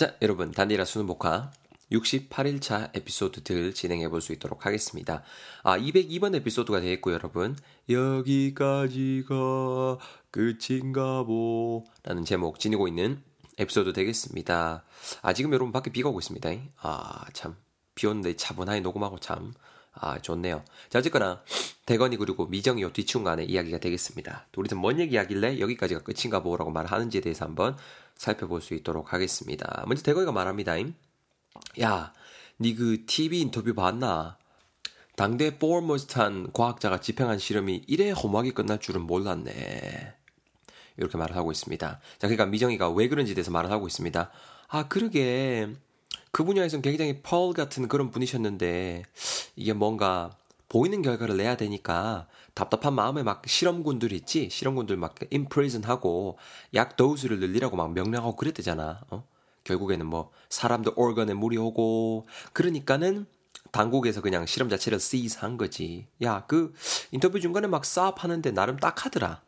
자, 여러분, 단디라 수능 복화 68일차 에피소드들 진행해 볼 수 있도록 하겠습니다. 아, 202번 에피소드가 되겠고요, 여러분. 여기까지가 끝인가 보. 라는 제목 지니고 있는 에피소드 되겠습니다. 아, 지금 여러분 밖에 비가 오고 있습니다. 아, 참. 비 오는데 차분하게 녹음하고 참. 아, 좋네요. 자, 어쨌거나, 대건이 그리고 미정이 요 뒤충간의 이야기가 되겠습니다. 우리는 뭔 얘기 하길래 여기까지가 끝인가 보라고 말하는지에 대해서 한번 살펴볼 수 있도록 하겠습니다. 먼저 대건이가 말합니다. 야, 니 그 TV 인터뷰 봤나? 당대 포머스트한 과학자가 집행한 실험이 이래 험하게 끝날 줄은 몰랐네. 이렇게 말을 하고 있습니다. 자, 그러니까 미정이가 왜 그런지 대해서 말을 하고 있습니다. 아, 그러게. 그 분야에서는 굉장히 펄 같은 그런 분이셨는데, 이게 뭔가 보이는 결과를 내야 되니까 답답한 마음에 막 실험군들 있지? 실험군들 막 임프리즌하고 약 도수를 늘리라고 막 명령하고 그랬대잖아. 어? 결국에는 뭐 사람도 organ에 물이 오고 그러니까는 당국에서 그냥 실험 자체를 seize 한 거지. 야, 그 인터뷰 중간에 막 싸업 하는데 나름 딱 하더라.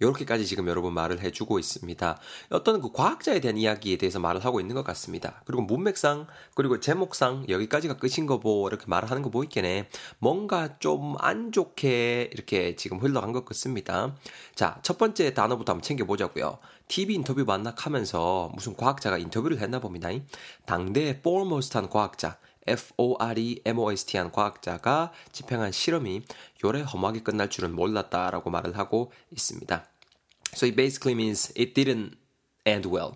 이렇게까지 지금 여러분 말을 해주고 있습니다. 어떤 그 과학자에 대한 이야기에 대해서 말을 하고 있는 것 같습니다. 그리고 문맥상 그리고 제목상 여기까지가 끝인 거보 이렇게 말을 하는 거 보이겠네. 뭔가 좀 안 좋게 이렇게 지금 흘러간 것 같습니다. 자, 첫 번째 단어부터 한번 챙겨보자고요. TV 인터뷰 만나하면서 무슨 과학자가 인터뷰를 했나 봅니다. 당대 foremost한 과학자 F-O-R-E-M-O-S-T한 과학자가 집행한 실험이 요래 험하게 끝날 줄은 몰랐다라고 말을 하고 있습니다. So it basically means it didn't end well.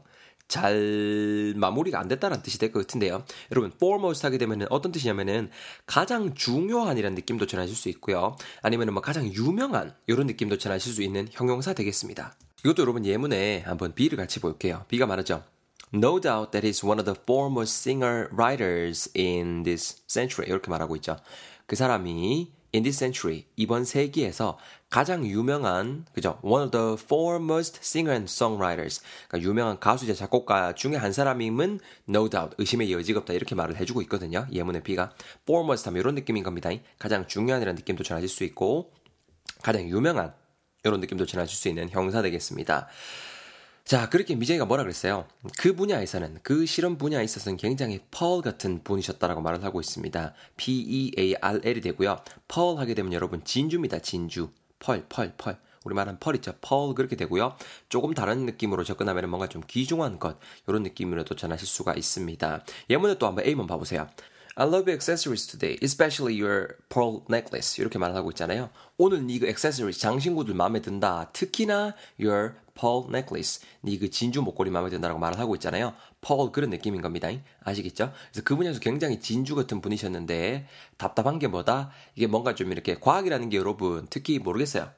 잘 마무리가 안 됐다는 뜻이 될 것 같은데요. 여러분, foremost 하게 되면 어떤 뜻이냐면은 가장 중요한이라는 느낌도 전하실 수 있고요. 아니면은 뭐 가장 유명한 이런 느낌도 전하실 수 있는 형용사 되겠습니다. 이것도 여러분 예문에 한번 B를 같이 볼게요. B가 말하죠. No doubt that he's one of the foremost singer-writers in this century. 이렇게 말하고 있죠. 그 사람이 in this century, 이번 세기에서 가장 유명한, 그죠? One of the foremost singer and songwriters. 그러니까 유명한 가수자, 작곡가 중에 한 사람임은 no doubt, 의심의 여지가 없다. 이렇게 말을 해주고 있거든요. 예문의 B가. foremost 하면 이런 느낌인 겁니다. 가장 중요한이라는 느낌도 전하실 수 있고, 가장 유명한, 이런 느낌도 전하실 수 있는 형사 되겠습니다. 자, 그렇게 미정이가 뭐라 그랬어요? 그 분야에서는, 그 실험 분야에 있어서는 굉장히 펄 같은 분이셨다라고 말을 하고 있습니다. P-E-A-R-L이 되고요. 펄 하게 되면 여러분 진주입니다, 진주. 펄, 펄, 펄. 우리 말한 펄 그렇게 되고요. 조금 다른 느낌으로 접근하면 뭔가 좀 귀중한 것, 이런 느낌으로도 전하실 수가 있습니다. 예문을 또 한번 A만 봐보세요. I love your accessories today, especially your pearl necklace. 이렇게 말하고 있잖아요. 오늘 니그 액세서리 장신구들 마음에 든다. 특히나 your pearl necklace. 니그 진주 목걸이 마음에 든다라고 말을 하고 있잖아요. pearl 그런 느낌인 겁니다. 아시겠죠? 그래서 그분에서 굉장히 진주 같은 분이셨는데 답답한 게 뭐다? 이게 뭔가 좀 이렇게 과학이라는 게 여러분 특히 모르겠어요.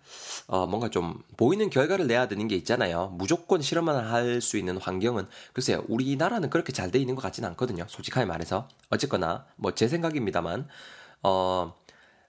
어, 뭔가 좀 보이는 결과를 내야 되는 게 있잖아요. 무조건 실험만 할 수 있는 환경은 글쎄요. 우리나라는 그렇게 잘 돼 있는 것 같지는 않거든요. 솔직하게 말해서. 어쨌거나 뭐 제 생각입니다만 어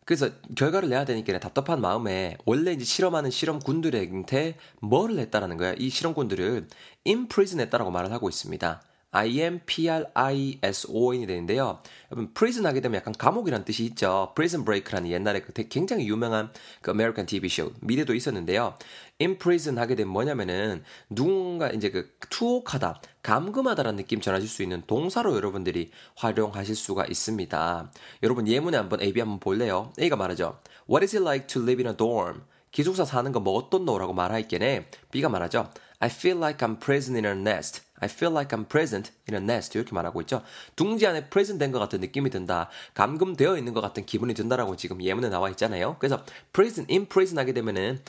그래서 결과를 내야 되니까 답답한 마음에 원래 이제 실험하는 실험군들한테 뭐를 했다라는 거야. 이 실험군들을 imprison 했다라고 말을 하고 있습니다. I-M-P-R-I-S-O-N이 되는데요. 여러분, prison 하게 되면 약간 감옥이라는 뜻이 있죠. prison break라는 옛날에 그 굉장히 유명한 그 American TV show, 미드도 있었는데요. imprison 하게 되면 뭐냐면은 누군가 이제 그 투옥하다, 감금하다라는 느낌 전하실 수 있는 동사로 여러분들이 활용하실 수가 있습니다. 여러분 예문에 한번 A, B 한번 볼래요? A가 말하죠. What is it like to live in a dorm? 기숙사 사는 거 뭐 어떤 노라고 말할 게네. B가 말하죠. I feel like I'm present in a nest. I feel like I'm present in a nest. 이렇게 말하고 있죠. 둥지 안에 present 된 것 같은 느낌이 든다. 감금되어 있는 것 같은 기분이 든다라고 지금 예문에 나와 있잖아요. 그래서 present, in present 하게 되면은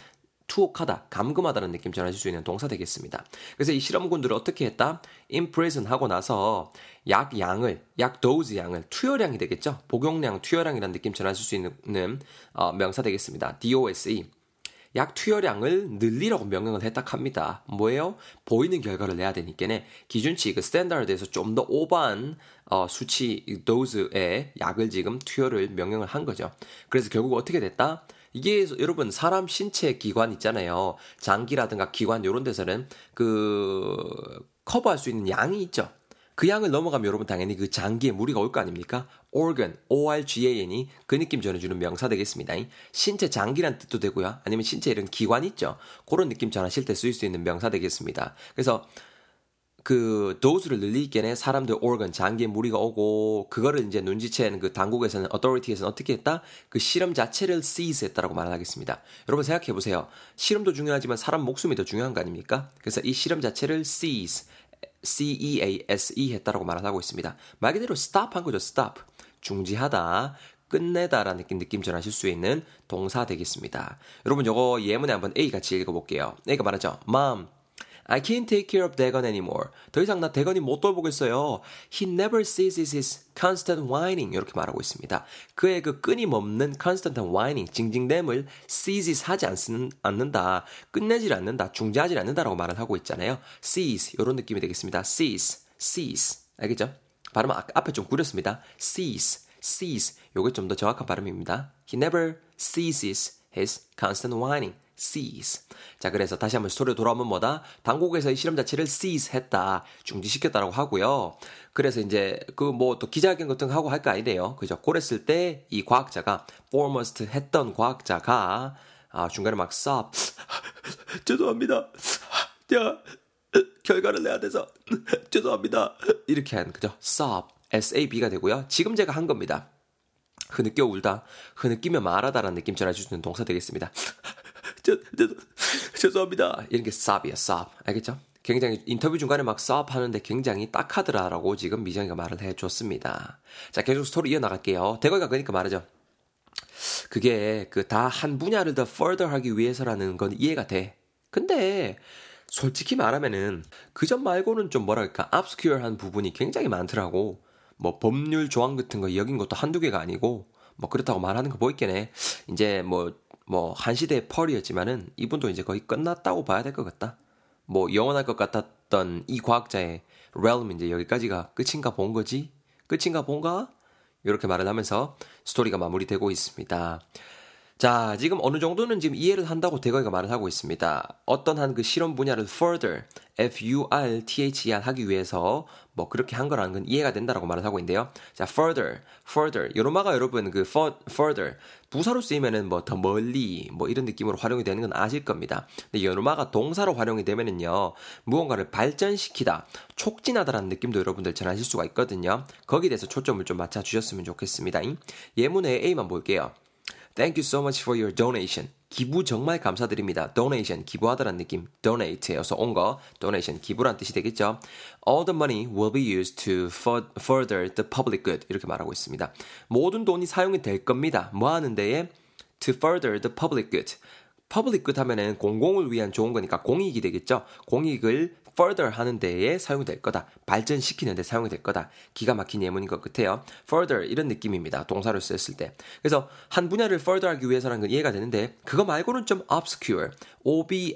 투옥하다, 감금하다는 느낌 전하실 수 있는 동사 되겠습니다. 그래서 이 실험군들을 어떻게 했다? imprison 하고 나서 약 양을, 약 dose 양을, 투여량이 되겠죠? 복용량, 투여량이라는 느낌 전하실 수 있는 어, 명사 되겠습니다. DOSE. 약 투여량을 늘리라고 명령을 했다 합니다. 뭐예요? 보이는 결과를 내야 되니까네 기준치 그 standard에서 좀 더 오버한 어, 수치 dose의 약을 지금 투여를 명령을 한 거죠. 그래서 결국 어떻게 됐다? 이게 여러분 사람 신체 기관 있잖아요. 장기라든가 기관 이런 데서는 그 커버할 수 있는 양이 있죠. 그 양을 넘어가면 여러분 당연히 그 장기에 무리가 올 거 아닙니까? organ, O-R-G-A-N이 그 느낌 전해주는 명사 되겠습니다. 신체 장기란 뜻도 되고요. 아니면 신체 이런 기관 있죠. 그런 느낌 전하실 때 쓰일 수 있는 명사 되겠습니다. 그래서 그 도수를 늘리기에 사람들 organ 장기에 무리가 오고 그거를 이제 눈치챈 그 당국에서는 authority에서는 어떻게 했다? 그 실험 자체를 seize 했다라고 말하겠습니다. 여러분 생각해 보세요. 실험도 중요하지만 사람 목숨이 더 중요한 거 아닙니까? 그래서 이 실험 자체를 seize C-E-A-S-E 했다라고 말하고 있습니다. 말 그대로 stop 한 거죠. stop. 중지하다. 끝내다라는 느낌 전하실 수 있는 동사 되겠습니다. 여러분 요거 예문에 한번 A 같이 읽어볼게요. A가 말하죠. Mom, I can't take care of Dagon anymore. 더 이상 나 대건이 못 돌보겠어요. He never ceases his constant whining. 이렇게 말하고 있습니다. 그의 그 끊임없는 constant whining, 징징댐을 ceases 하지 않는, 않는다. 끝내질 않는다. 중지하지 않는다라고 말을 하고 있잖아요. cease. 이런 느낌이 되겠습니다. cease, cease. 알겠죠? 발음 앞에 좀 구렸습니다. cease, cease. 요게 좀 더 정확한 발음입니다. He never ceases his constant whining. Cease. 자, 그래서 다시 한번 스토리로 돌아오면 뭐다? 당국에서 이 실험 자체를 cease 했다. 중지시켰다라고 하고요. 그래서 이제 그 뭐 또 기자회견 같은 거 하고 할 거 아니래요. 그죠? 그랬을 때 이 과학자가 foremost 했던 과학자가 아, 중간에 막 stop. 죄송합니다. 제가 결과를 내야 돼서 죄송합니다. 이렇게 한 그죠? stop. SAB가 되고요. 지금 제가 한 겁니다. 흐느껴 울다, 흐느끼며 말하다라는 느낌 전해주는 동사 되겠습니다. 저, 저, 죄송합니다. 이런 게 stop이야, stop. 알겠죠? 굉장히 인터뷰 중간에 막 stop 하는데 굉장히 딱하더라라고 지금 미정이가 말을 해줬습니다. 자, 계속 스토리 이어나갈게요. 대거가 그러니까 말하죠. 그게 그 다 한 분야를 더 further 하기 위해서라는 건 이해가 돼. 근데 솔직히 말하면은 그 점 말고는 좀 뭐랄까 obscure한 부분이 굉장히 많더라고. 뭐 법률 조항 같은 거 여긴 것도 한두 개가 아니고 뭐 그렇다고 말하는 거 보이겠네. 이제 뭐 뭐 한 시대의 펄이었지만은 이분도 이제 거의 끝났다고 봐야 될 것 같다. 뭐 영원할 것 같았던 이 과학자의 realm 이제 여기까지가 끝인가 본 거지? 끝인가 본가? 이렇게 말을 하면서 스토리가 마무리되고 있습니다. 자, 지금 어느 정도는 지금 이해를 한다고 대거이가 말을 하고 있습니다. 어떤 한 그 실험 분야를 further, F-U-R-T-H-E-R 하기 위해서 뭐 그렇게 한 거라는 건 이해가 된다라고 말을 하고 있는데요. 자, further, further. 요로마가 여러분 그 further 부사로 쓰이면은 뭐 더 멀리 뭐 이런 느낌으로 활용이 되는 건 아실 겁니다. 근데 요로마가 동사로 활용이 되면은요. 무언가를 발전시키다, 촉진하다라는 느낌도 여러분들 전하실 수가 있거든요. 거기에 대해서 초점을 좀 맞춰 주셨으면 좋겠습니다. 예문의 A만 볼게요. Thank you so much for your donation. 기부 정말 감사드립니다. donation, 기부하다라는 느낌. donate에서 온 거. donation, 기부란 뜻이 되겠죠. All the money will be used to further the public good. 이렇게 말하고 있습니다. 모든 돈이 사용이 될 겁니다. 뭐 하는 데에? to further the public good. public good 하면은 공공을 위한 좋은 거니까 공익이 되겠죠. 공익을 further 하는 데에 사용이 될 거다. 발전시키는 데 사용이 될 거다. 기가 막힌 예문인 것 같아요. further 이런 느낌입니다. 동사를 썼을 때. 그래서 한 분야를 further 하기 위해서라는 건 이해가 되는데 그거 말고는 좀 obscure. O-B-S-C-U-R-E.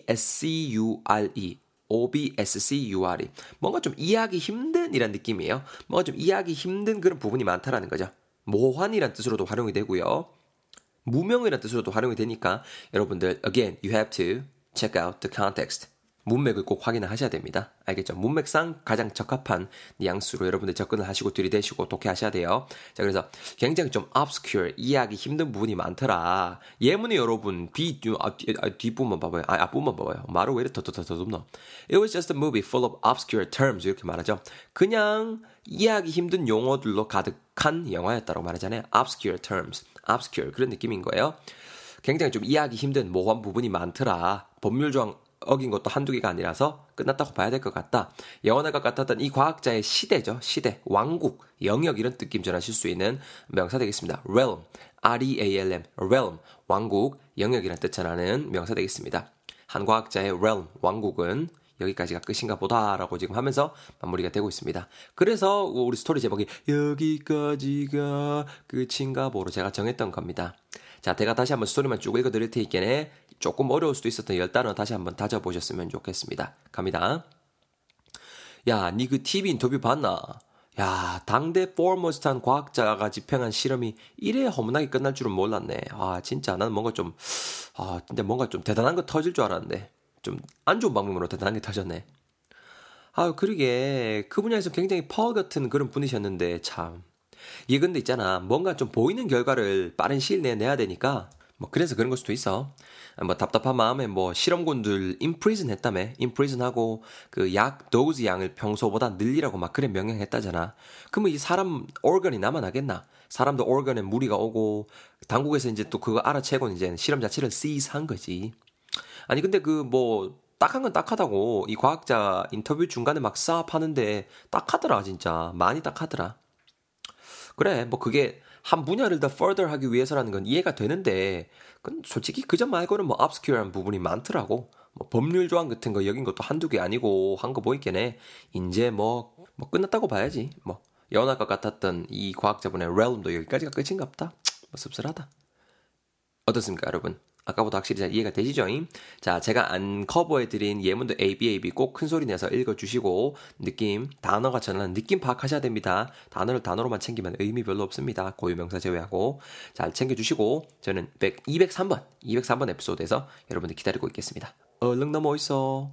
O-B-S-C-U-R-E. 뭔가 좀 이해하기 힘든 이란 느낌이에요. 뭔가 좀 이해하기 힘든 그런 부분이 많다라는 거죠. 모환이란 뜻으로도 활용이 되고요. 무명이란 뜻으로도 활용이 되니까 여러분들 again you have to check out the context. 문맥을 꼭 확인을 하셔야 됩니다. 알겠죠? 문맥상 가장 적합한 뉘앙스로 여러분들 접근을 하시고 들이대시고 독해하셔야 돼요. 자, 그래서 굉장히 좀 obscure, 이해하기 힘든 부분이 많더라. 예문이 여러분, 아, 뒤, 아, 뒷부분만 봐봐요. 아, 앞부분만 봐봐요. 말을 왜 이렇게 더더더더덥노? It was just a movie full of obscure terms. 이렇게 말하죠. 그냥 이해하기 힘든 용어들로 가득한 영화였다고 말하잖아요. obscure terms. obscure. 그런 느낌인 거예요. 굉장히 좀 이해하기 힘든 모호한 부분이 많더라. 법률 조항 어긴 것도 한두 개가 아니라서 끝났다고 봐야 될 것 같다. 영원할 것 같았던 이 과학자의 시대죠. 시대, 왕국, 영역 이런 느낌 전하실 수 있는 명사 되겠습니다. realm, R-E-A-L-M, realm, 왕국, 영역이란 뜻 전하는 명사 되겠습니다. 한 과학자의 realm, 왕국은 여기까지가 끝인가 보다라고 지금 하면서 마무리가 되고 있습니다. 그래서 우리 스토리 제목이 여기까지가 끝인가 보로 제가 정했던 겁니다. 자, 제가 다시 한번 스토리만 쭉 읽어드릴 테니까 조금 어려울 수도 있었던 열 단어 다시 한번 다져보셨으면 좋겠습니다. 갑니다. 야, 니 그 TV 인터뷰 봤나? 야, 당대 foremost한 과학자가 집행한 실험이 이래 허무하게 끝날 줄은 몰랐네. 아, 진짜 나는 뭔가 좀, 아, 근데 뭔가 좀 대단한 거 터질 줄 알았는데. 좀 안 좋은 방법으로 대단한 게 터졌네. 아, 그러게. 그 분야에서 굉장히 파워 같은 그런 분이셨는데, 참. 이게 근데 있잖아. 뭔가 좀 보이는 결과를 빠른 시일 내에 내야 되니까 뭐 그래서 그런 걸 수도 있어. 뭐 답답한 마음에 뭐 실험군들 인프리즌 했다며. 인프리즌 하고 그 약 도즈 양을 평소보다 늘리라고 막 그래 명령했다잖아. 그러면 이 사람 organ이 남아나겠나? 사람도 organ에 무리가 오고 당국에서 이제 또 그거 알아채고 이제 실험 자체를 seize 한 거지. 아니 근데 그뭐 딱한 건 딱하다고 이 과학자 인터뷰 중간에 막 싸업 하는데 딱하더라 진짜 많이 딱하더라. 그래 뭐 그게 한 분야를 더 further 하기 위해서라는 건 이해가 되는데 그건 솔직히 그 점 말고는 뭐 obscure한 부분이 많더라고. 뭐 법률 조항 같은 거 여긴 것도 한두 개 아니고 한 거 보이겠네. 이제 뭐, 뭐 끝났다고 봐야지. 뭐것 같았던 이 과학자분의 realm도 여기까지가 끝인갑다. 뭐 씁쓸하다. 어떻습니까 여러분? 아까보다 확실히 잘 이해가 되시죠? 자, 제가 안 커버해드린 예문도 ABAB 꼭 큰 소리 내서 읽어주시고, 느낌, 단어가 전하는 느낌 파악하셔야 됩니다. 단어를 단어로만 챙기면 의미 별로 없습니다. 고유명사 제외하고. 잘 챙겨주시고, 저는 100, 203번, 203번 에피소드에서 여러분들 기다리고 있겠습니다. 얼른 넘어 있어.